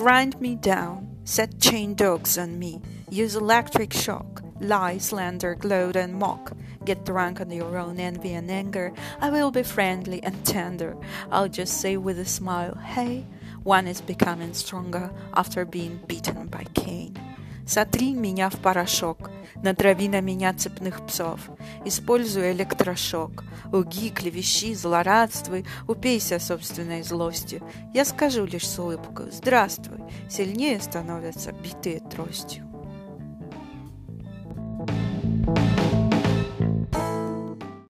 Grind me down, set chain dogs on me, use electric shock, lie, slander, gloat, and mock. Get drunk on your own envy and anger. I will be friendly and tender. I'll just say with a smile, hey, one is becoming stronger after being beaten by cane. Сотри меня в порошок, натрави на меня цепных псов. Используй электрошок. Лги, клевещи, злорадствуй, упейся собственной злостью. Я скажу лишь с улыбкой «Здравствуй!» Сильнее становятся битые тростью.